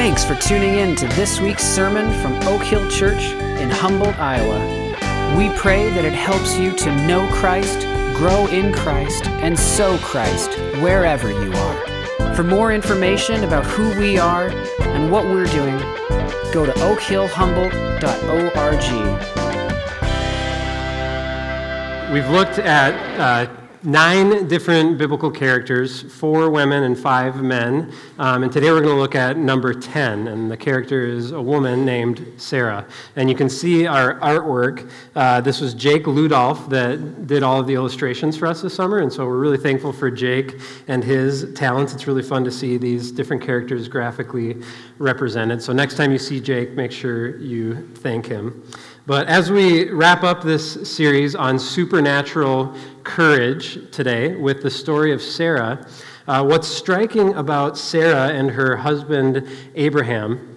Thanks for tuning in to this week's sermon from Oak Hill Church in Humboldt, Iowa. We pray that it helps you to know Christ, grow in Christ, and sow Christ wherever you are. For more information about who we are and what we're doing, go to oakhillhumboldt.org. We've looked at uh, nine different biblical characters, four women and five men. Um, and today we're going to look at number 10, and the character is a woman named Sarah. And you can see our artwork. Uh, this was Jake Ludolf that did all of the illustrations for us this summer, and so we're really thankful for Jake and his talents. It's really fun to see these different characters graphically represented. So next time you see Jake, make sure you thank him. But as we wrap up this series on supernatural courage today with the story of Sarah, uh, what's striking about Sarah and her husband Abraham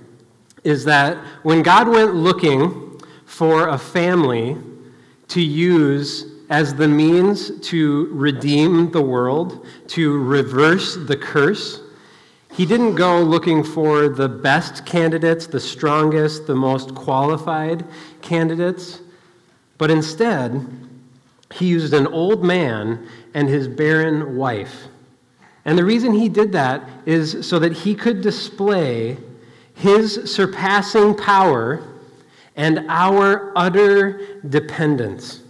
is that when God went looking for a family to use as the means to redeem the world, to reverse the curse, he didn't go looking for the best candidates, the strongest, the most qualified candidates, but instead, he used an old man and his barren wife. And the reason he did that is so that he could display his surpassing power and our utter dependence.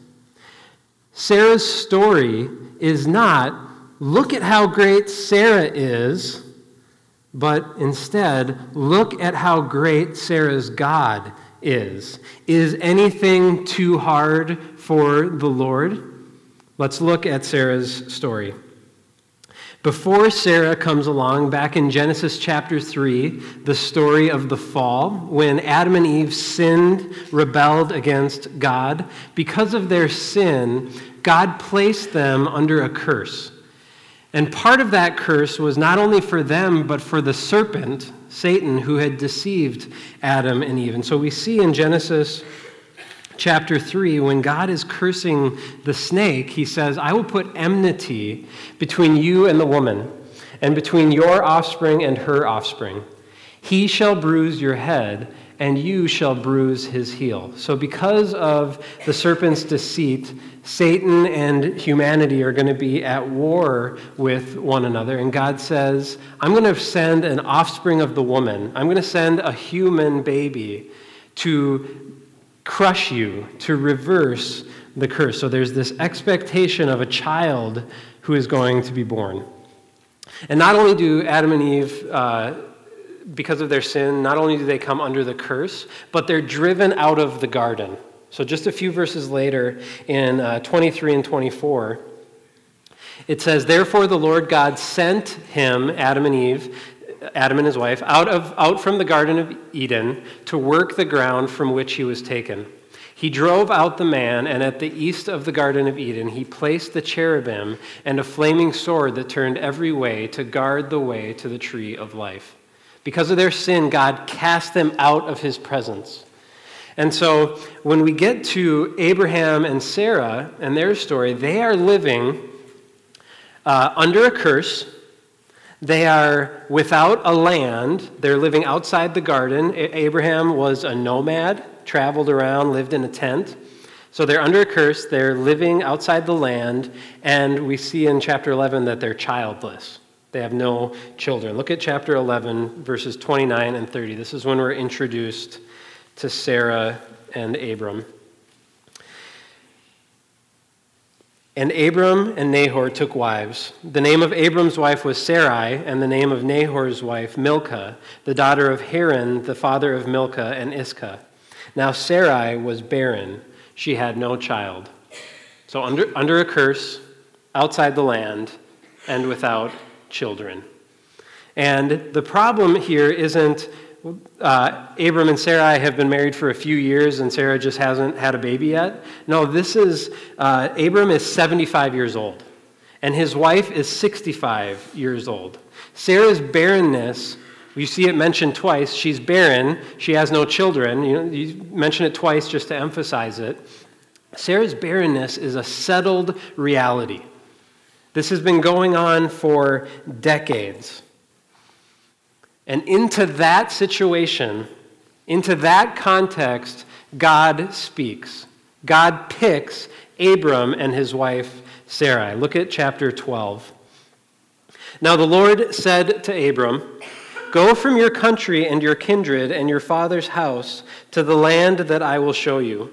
Sarah's story is not, look at how great Sarah is but instead, look at how great Sarah's God is. Is anything too hard for the Lord? Let's look at Sarah's story. Before Sarah comes along, back in Genesis chapter 3, the story of the fall, when Adam and Eve sinned, rebelled against God, because of their sin, God placed them under a curse. And part of that curse was not only for them, but for the serpent, Satan, who had deceived Adam and Eve. And so we see in Genesis chapter 3, when God is cursing the snake, he says, I will put enmity between you and the woman, and between your offspring and her offspring. He shall bruise your head, and you shall bruise his heel. So, because of the serpent's deceit, Satan and humanity are going to be at war with one another. And God says, I'm going to send an offspring of the woman. I'm going to send a human baby to crush you, to reverse the curse. So there's this expectation of a child who is going to be born. And not only do Adam and Eve, uh, because of their sin, not only do they come under the curse, but they're driven out of the garden. So, just a few verses later, in uh, 23 and 24, it says, Therefore the Lord God sent him, Adam and Eve, Adam and his wife, out, of, out from the Garden of Eden to work the ground from which he was taken. He drove out the man, and at the east of the Garden of Eden, he placed the cherubim and a flaming sword that turned every way to guard the way to the tree of life. Because of their sin, God cast them out of his presence. And so when we get to Abraham and Sarah and their story, they are living uh, under a curse. They are without a land. They're living outside the garden. Abraham was a nomad, traveled around, lived in a tent. So they're under a curse. They're living outside the land. And we see in chapter 11 that they're childless. They have no children. Look at chapter 11, verses 29 and 30. This is when we're introduced to Sarah and Abram. And Abram and Nahor took wives. The name of Abram's wife was Sarai, and the name of Nahor's wife, Milcah, the daughter of Haran, the father of Milcah and Iscah. Now Sarai was barren, she had no child. So, under, under a curse, outside the land, and without children. And the problem here isn't uh, Abram and Sarai have been married for a few years and Sarah just hasn't had a baby yet. No, this is, uh, Abram is 75 years old and his wife is 65 years old. Sarah's barrenness, you see it mentioned twice. She's barren, she has no children. You, know, you mention it twice just to emphasize it. Sarah's barrenness is a settled reality. This has been going on for decades. And into that situation, into that context, God speaks. God picks Abram and his wife Sarai. Look at chapter 12. Now the Lord said to Abram, Go from your country and your kindred and your father's house to the land that I will show you.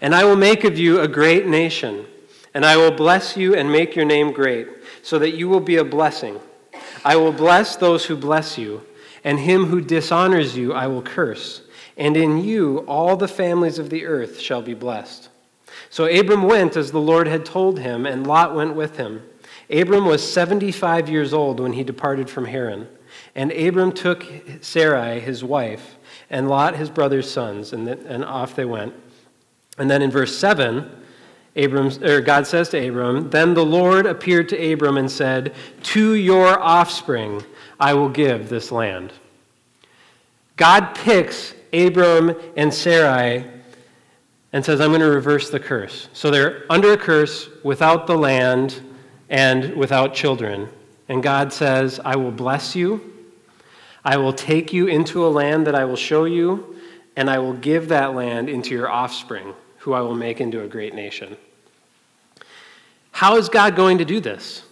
And I will make of you a great nation, and I will bless you and make your name great, so that you will be a blessing. I will bless those who bless you, and him who dishonors you I will curse. And in you all the families of the earth shall be blessed. So Abram went as the Lord had told him, and Lot went with him. Abram was 75 years old when he departed from Haran. And Abram took Sarai, his wife, and Lot, his brother's sons, and, and off they went. And then in verse 7, Abram, or God says to Abram, Then the Lord appeared to Abram and said, To your offspring I will give this land. God picks Abram and Sarai and says, I'm going to reverse the curse. So they're under a curse without the land and without children. And God says, I will bless you. I will take you into a land that I will show you, and I will give that land into your offspring, who I will make into a great nation. How is God going to do this?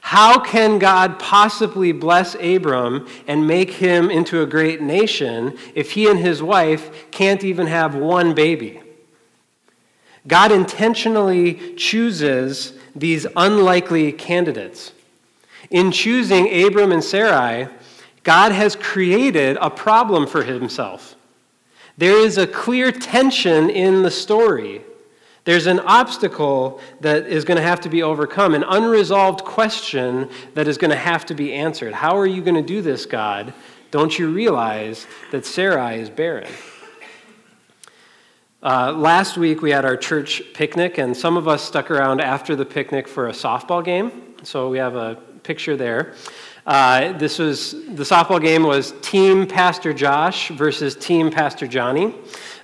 How can God possibly bless Abram and make him into a great nation if he and his wife can't even have one baby? God intentionally chooses these unlikely candidates. In choosing Abram and Sarai, God has created a problem for himself. There is a clear tension in the story. There's an obstacle that is going to have to be overcome, an unresolved question that is going to have to be answered. How are you going to do this, God? Don't you realize that Sarai is barren? Uh, last week we had our church picnic, and some of us stuck around after the picnic for a softball game. So we have a picture there. Uh, this was the softball game was Team Pastor Josh versus Team Pastor Johnny.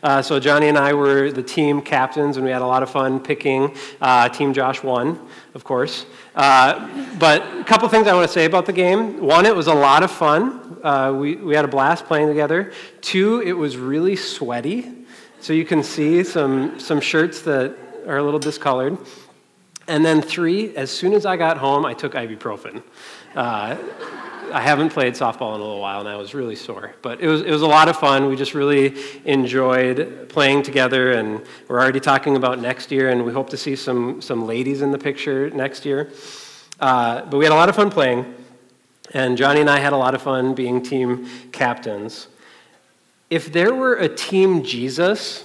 Uh, so Johnny and I were the team captains, and we had a lot of fun picking. Uh, team Josh won, of course. Uh, but a couple things I want to say about the game. One, it was a lot of fun. Uh, we, we had a blast playing together. Two, it was really sweaty. So you can see some, some shirts that are a little discolored. And then three, as soon as I got home, I took ibuprofen. Uh, I haven't played softball in a little while, and I was really sore. But it was, it was a lot of fun. We just really enjoyed playing together, and we're already talking about next year, and we hope to see some, some ladies in the picture next year. Uh, but we had a lot of fun playing, and Johnny and I had a lot of fun being team captains. If there were a team Jesus,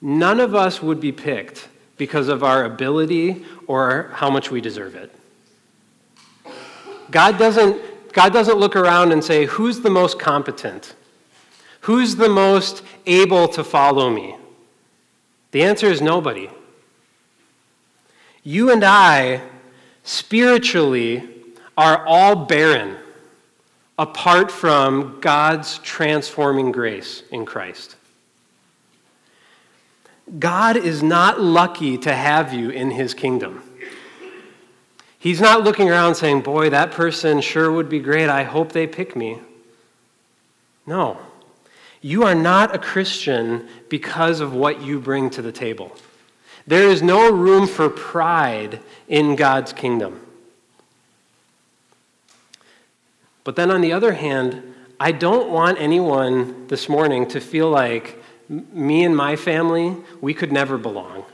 none of us would be picked because of our ability or how much we deserve it. God doesn't, God doesn't look around and say, Who's the most competent? Who's the most able to follow me? The answer is nobody. You and I, spiritually, are all barren apart from God's transforming grace in Christ. God is not lucky to have you in his kingdom. He's not looking around saying, Boy, that person sure would be great. I hope they pick me. No. You are not a Christian because of what you bring to the table. There is no room for pride in God's kingdom. But then on the other hand, I don't want anyone this morning to feel like me and my family, we could never belong.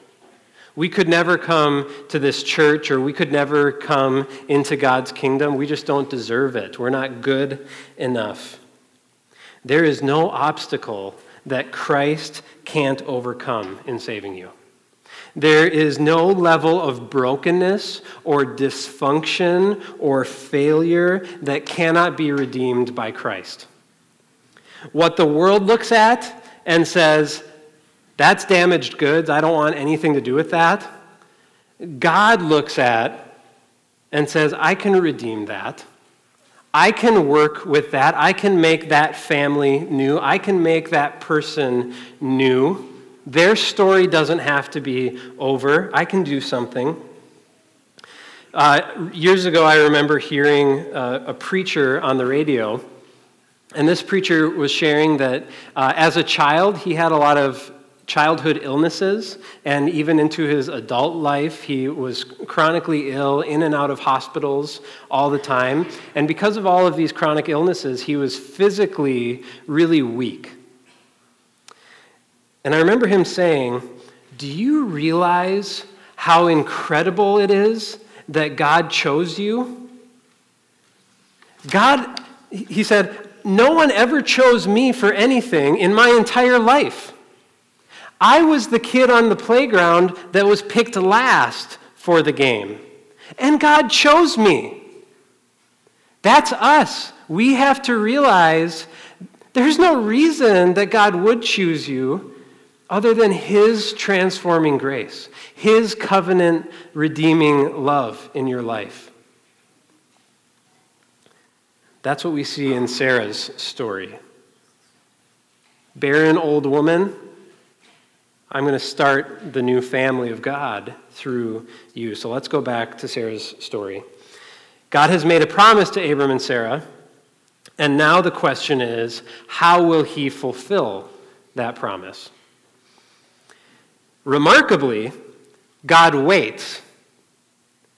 We could never come to this church or we could never come into God's kingdom. We just don't deserve it. We're not good enough. There is no obstacle that Christ can't overcome in saving you. There is no level of brokenness or dysfunction or failure that cannot be redeemed by Christ. What the world looks at and says, that's damaged goods, I don't want anything to do with that. God looks at and says, I can redeem that. I can work with that. I can make that family new. I can make that person new. Their story doesn't have to be over. I can do something. Uh, years ago, I remember hearing uh, a preacher on the radio And this preacher was sharing that uh, as a child, he had a lot of childhood illnesses, and even into his adult life, he was chronically ill, in and out of hospitals all the time. And because of all of these chronic illnesses, he was physically really weak. And I remember him saying, Do you realize how incredible it is that God chose you? God, he said, no one ever chose me for anything in my entire life. I was the kid on the playground that was picked last for the game. And God chose me. That's us. We have to realize there's no reason that God would choose you other than His transforming grace, His covenant redeeming love in your life. That's what we see in Sarah's story. Barren old woman, I'm going to start the new family of God through you. So let's go back to Sarah's story. God has made a promise to Abram and Sarah, and now the question is how will he fulfill that promise? Remarkably, God waits.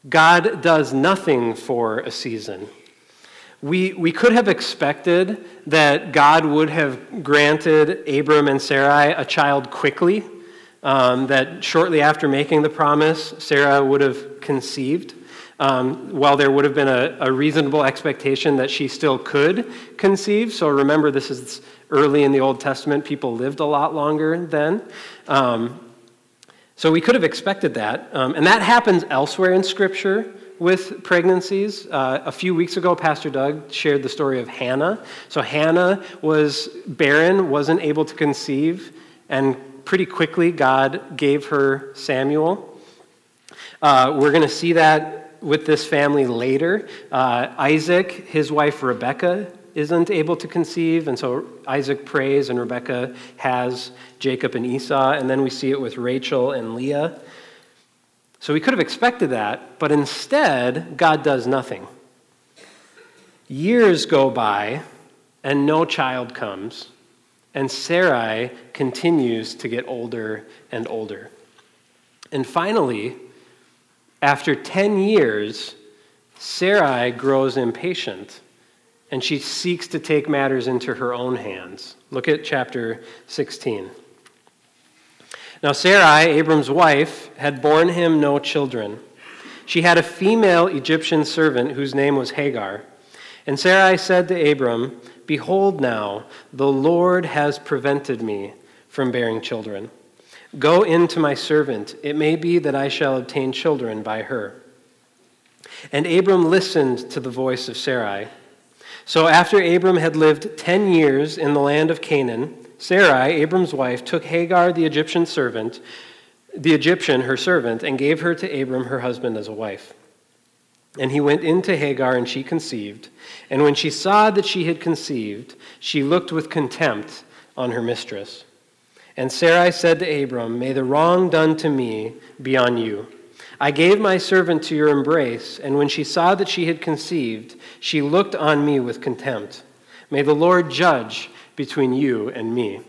God does nothing for a season. We, we could have expected that God would have granted Abram and Sarai a child quickly, um, that shortly after making the promise, Sarah would have conceived. Um, while there would have been a, a, reasonable expectation that she still could conceive. So remember, this is early in the Old Testament. People lived a lot longer then. Um, so we could have expected that. Um, and that happens elsewhere in Scripture with pregnancies. Uh, a few weeks ago, Pastor Doug shared the story of Hannah. So Hannah was barren, wasn't able to conceive, and pretty quickly God gave her Samuel. Uh, we're going to see that with this family later. Uh, Isaac, his wife Rebecca, isn't able to conceive, and so Isaac prays, and Rebecca has Jacob and Esau, and then we see it with Rachel and Leah. So we could have expected that, but instead, God does nothing. Years go by, and no child comes, and Sarai continues to get older and older. And finally, after 10 years, Sarai grows impatient and she seeks to take matters into her own hands. Look at chapter 16. Now, Sarai, Abram's wife, had borne him no children. She had a female Egyptian servant whose name was Hagar. And Sarai said to Abram, Behold, now, the Lord has prevented me from bearing children. Go in to my servant. It may be that I shall obtain children by her. And Abram listened to the voice of Sarai. So after Abram had lived ten years in the land of Canaan, Sarai, Abram's wife, took Hagar, the Egyptian servant, the Egyptian, her servant, and gave her to Abram, her husband, as a wife. And he went into Hagar, and she conceived. And when she saw that she had conceived, she looked with contempt on her mistress. And Sarai said to Abram, May the wrong done to me be on you. I gave my servant to your embrace, and when she saw that she had conceived, she looked on me with contempt. May the Lord judge between you and me.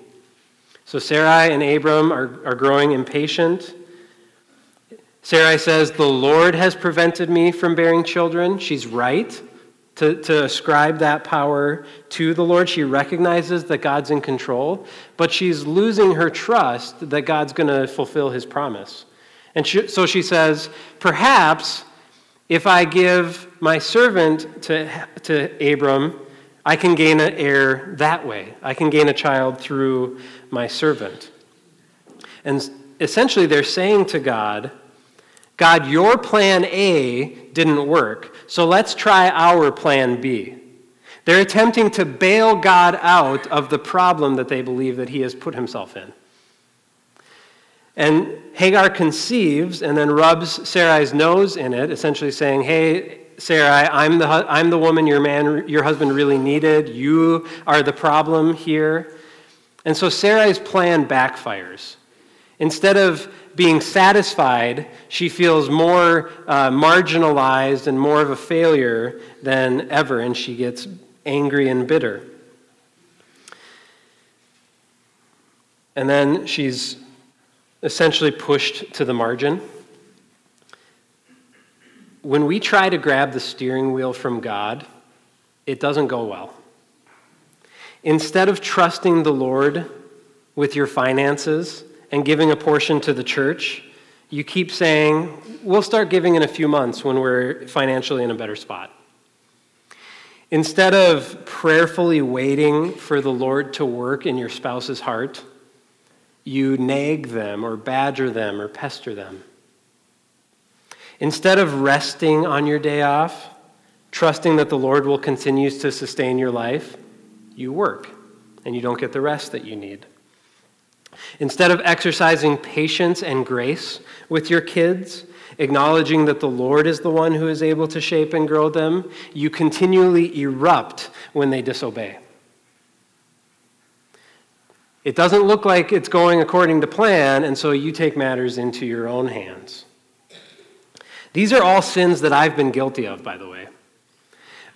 So Sarai and Abram are, are growing impatient. Sarai says, The Lord has prevented me from bearing children. She's right to, to ascribe that power to the Lord. She recognizes that God's in control, but she's losing her trust that God's going to fulfill his promise. And she, so she says, Perhaps if I give my servant to, to Abram, I can gain an heir that way. I can gain a child through my servant. And essentially, they're saying to God, God, your plan A didn't work, so let's try our plan B. They're attempting to bail God out of the problem that they believe that he has put himself in. And Hagar conceives and then rubs Sarai's nose in it, essentially saying, Hey, Sarai, I'm the, I'm the woman your, man, your husband really needed. You are the problem here. And so Sarai's plan backfires. Instead of being satisfied, she feels more uh, marginalized and more of a failure than ever, and she gets angry and bitter. And then she's essentially pushed to the margin. When we try to grab the steering wheel from God, it doesn't go well. Instead of trusting the Lord with your finances, and giving a portion to the church, you keep saying, We'll start giving in a few months when we're financially in a better spot. Instead of prayerfully waiting for the Lord to work in your spouse's heart, you nag them or badger them or pester them. Instead of resting on your day off, trusting that the Lord will continue to sustain your life, you work and you don't get the rest that you need. Instead of exercising patience and grace with your kids, acknowledging that the Lord is the one who is able to shape and grow them, you continually erupt when they disobey. It doesn't look like it's going according to plan, and so you take matters into your own hands. These are all sins that I've been guilty of, by the way.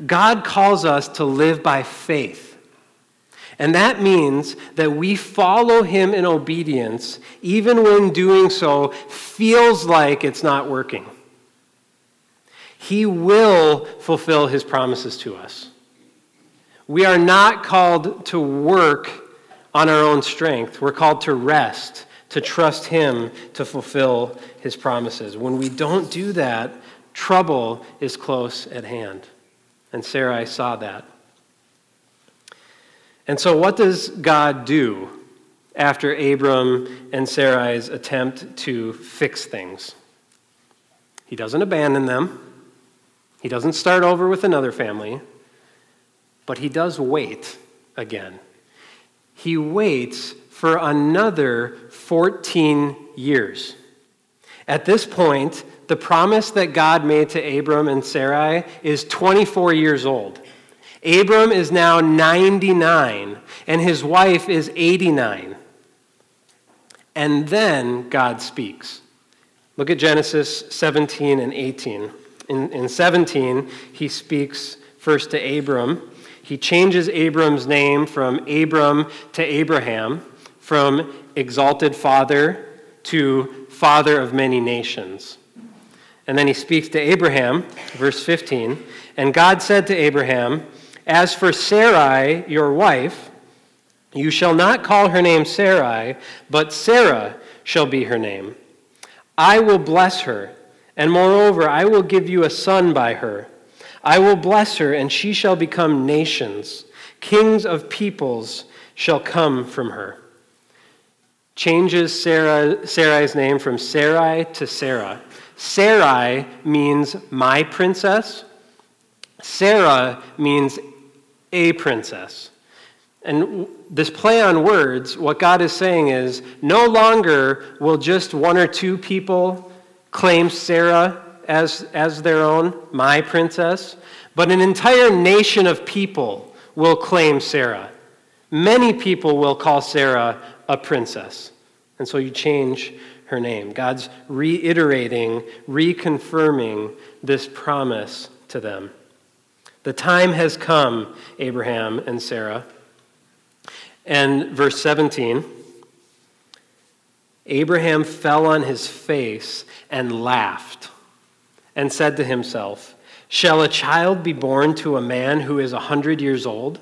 God calls us to live by faith. And that means that we follow him in obedience, even when doing so feels like it's not working. He will fulfill his promises to us. We are not called to work on our own strength. We're called to rest, to trust Him to fulfill His promises. When we don't do that, trouble is close at hand. And Sarai saw that. And so, what does God do after Abram and Sarai's attempt to fix things? He doesn't abandon them, he doesn't start over with another family, but he does wait again he waits for another 14 years. At this point, the promise that God made to Abram and Sarai is 24 years old. Abram is now 99, and his wife is 89. And then God speaks. Look at Genesis 17 and 18. In, in 17, he speaks first to Abram he changes Abram's name from Abram to Abraham, from exalted father to father of many nations. And then he speaks to Abraham, verse 15. And God said to Abraham, As for Sarai, your wife, you shall not call her name Sarai, but Sarah shall be her name. I will bless her, and moreover, I will give you a son by her. I will bless her, and she shall become nations. Kings of peoples shall come from her. Changes Sarah, Sarai's name from Sarai to Sarah. Sarai means my princess. Sarah means a princess. And this play on words, what God is saying is no longer will just one or two people claim Sarah as, as their own, my princess, but an entire nation of people will claim Sarah. Many people will call Sarah a princess. And so you change her name. God's reiterating, reconfirming this promise to them. The time has come, Abraham and Sarah. And verse 17 Abraham fell on his face and laughed and said to himself, Shall a child be born to a man who is a hundred years old?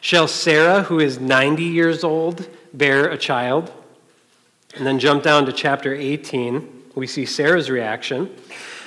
Shall Sarah, who is 90 years old, bear a child? And then jump down to chapter 18. We see Sarah's reaction.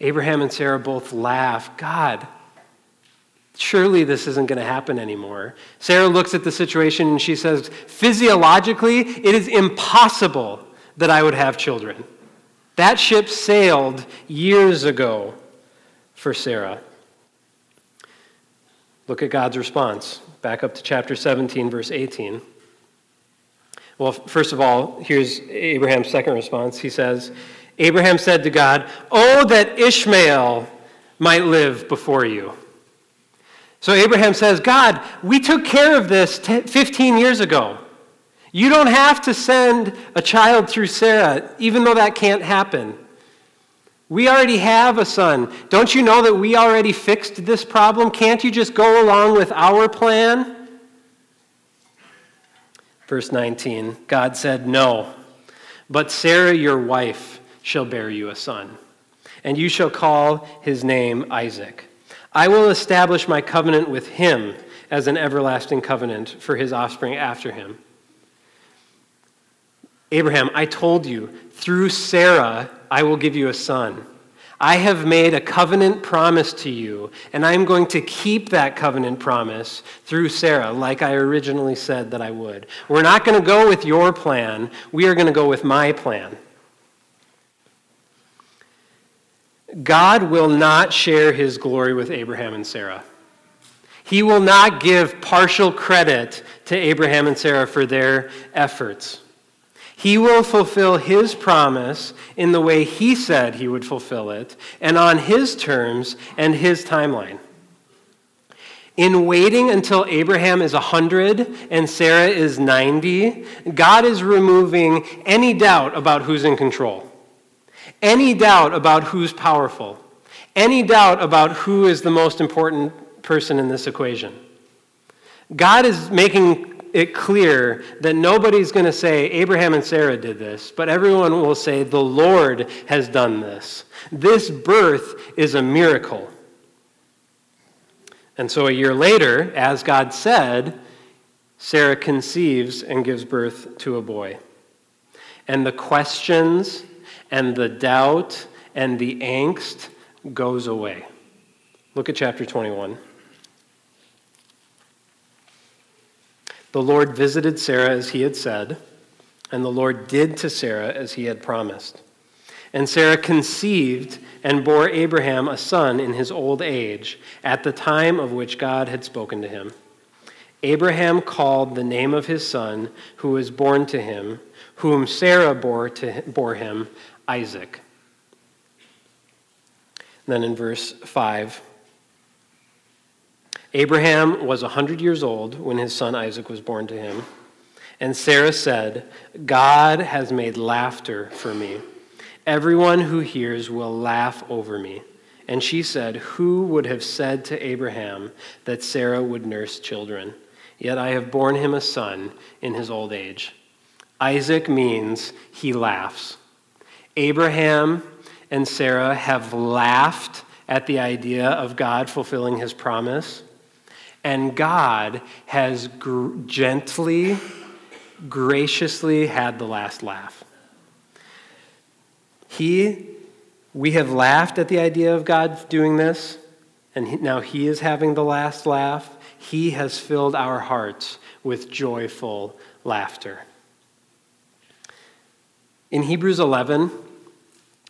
Abraham and Sarah both laugh. God, surely this isn't going to happen anymore. Sarah looks at the situation and she says, Physiologically, it is impossible that I would have children. That ship sailed years ago for Sarah. Look at God's response. Back up to chapter 17, verse 18. Well, first of all, here's Abraham's second response. He says, Abraham said to God, Oh, that Ishmael might live before you. So Abraham says, God, we took care of this 15 years ago. You don't have to send a child through Sarah, even though that can't happen. We already have a son. Don't you know that we already fixed this problem? Can't you just go along with our plan? Verse 19 God said, No, but Sarah, your wife, shall bear you a son, and you shall call his name Isaac. I will establish my covenant with him as an everlasting covenant for his offspring after him. Abraham, I told you, through Sarah I will give you a son. I have made a covenant promise to you, and I'm going to keep that covenant promise through Sarah, like I originally said that I would. We're not going to go with your plan, we are going to go with my plan. God will not share his glory with Abraham and Sarah. He will not give partial credit to Abraham and Sarah for their efforts. He will fulfill his promise in the way he said he would fulfill it, and on his terms and his timeline. In waiting until Abraham is 100 and Sarah is 90, God is removing any doubt about who's in control, any doubt about who's powerful, any doubt about who is the most important person in this equation. God is making it clear that nobody's going to say Abraham and Sarah did this, but everyone will say the Lord has done this. This birth is a miracle. And so a year later, as God said, Sarah conceives and gives birth to a boy. And the questions and the doubt and the angst goes away. Look at chapter 21. The Lord visited Sarah as he had said, and the Lord did to Sarah as he had promised. And Sarah conceived and bore Abraham a son in his old age, at the time of which God had spoken to him. Abraham called the name of his son, who was born to him, whom Sarah bore, to, bore him, Isaac. then in verse 5, Abraham was a 100 years old when his son Isaac was born to him. And Sarah said, God has made laughter for me. Everyone who hears will laugh over me. And she said, Who would have said to Abraham that Sarah would nurse children? Yet I have borne him a son in his old age. Isaac means he laughs. Abraham and Sarah have laughed at the idea of God fulfilling his promise. And God has gr- gently, graciously had the last laugh. He, we have laughed at the idea of God doing this, and now He is having the last laugh. He has filled our hearts with joyful laughter. In Hebrews 11,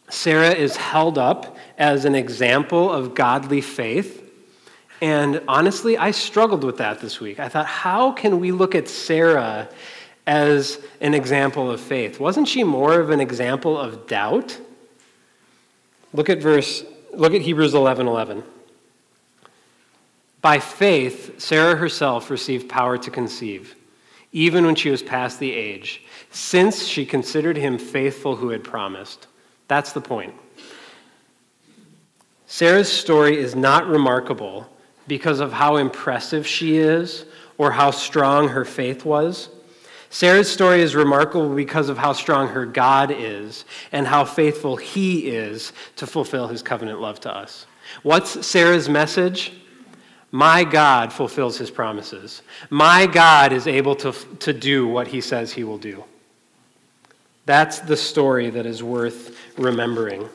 Sarah is held up as an example of godly faith and honestly, I struggled with that this week. I thought, how can we look at Sarah as an example of faith? Wasn't she more of an example of doubt? Look at verse look at Hebrews 11:11. 11. By faith, Sarah herself received power to conceive, even when she was past the age, since she considered him faithful who had promised. That's the point. Sarah's story is not remarkable because of how impressive she is or how strong her faith was. Sarah's story is remarkable because of how strong her God is and how faithful he is to fulfill his covenant love to us. What's Sarah's message? My God fulfills his promises. My God is able to, to do what he says he will do. That's the story that is worth remembering.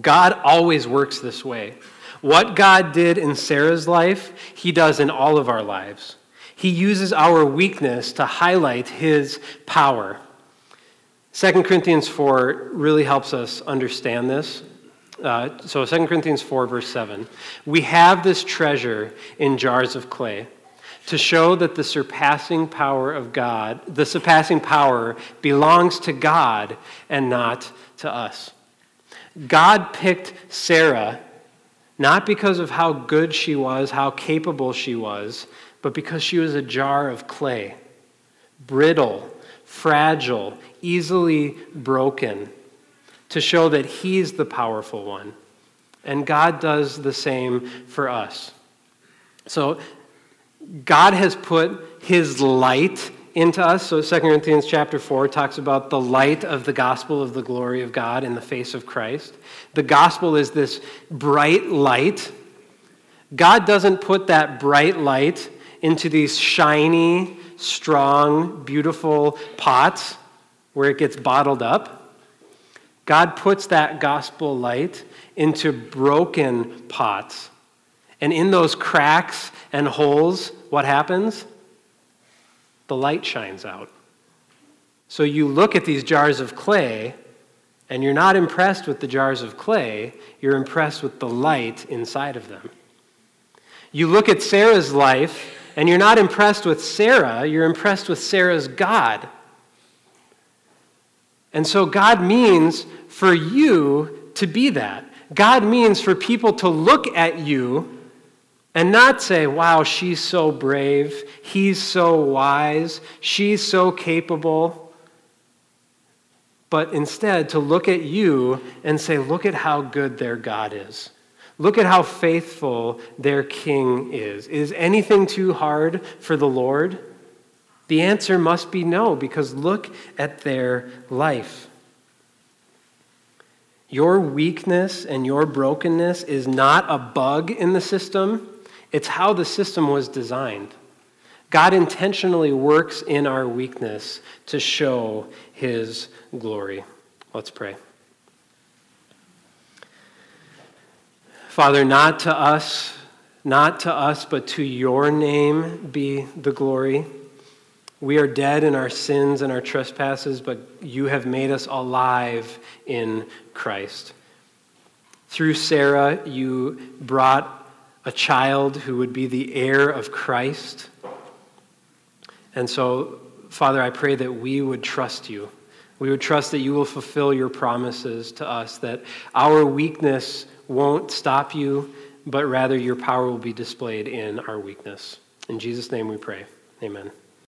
God always works this way. What God did in Sarah's life, He does in all of our lives. He uses our weakness to highlight His power. 2 Corinthians 4 really helps us understand this. Uh, so, 2 Corinthians 4, verse 7. We have this treasure in jars of clay to show that the surpassing power of God, the surpassing power belongs to God and not to us. God picked Sarah not because of how good she was, how capable she was, but because she was a jar of clay, brittle, fragile, easily broken, to show that He's the powerful one. And God does the same for us. So God has put his light into us. So 2 Corinthians chapter 4 talks about the light of the gospel of the glory of God in the face of Christ. The gospel is this bright light. God doesn't put that bright light into these shiny, strong, beautiful pots where it gets bottled up. God puts that gospel light into broken pots. And in those cracks and holes, what happens? The light shines out. So you look at these jars of clay, and you're not impressed with the jars of clay, you're impressed with the light inside of them. You look at Sarah's life, and you're not impressed with Sarah, you're impressed with Sarah's God. And so God means for you to be that. God means for people to look at you and not say, wow, she's so brave, he's so wise, she's so capable. But instead, to look at you and say, look at how good their God is. Look at how faithful their king is. Is anything too hard for the Lord? The answer must be no, because look at their life. Your weakness and your brokenness is not a bug in the system. It's how the system was designed. God intentionally works in our weakness to show his glory. Let's pray. Father, not to us, not to us, but to your name be the glory. We are dead in our sins and our trespasses, but you have made us alive in Christ. Through Sarah, you brought a child who would be the heir of Christ. And so, Father, I pray that we would trust you. We would trust that you will fulfill your promises to us, that our weakness won't stop you, but rather your power will be displayed in our weakness. In Jesus' name we pray. Amen.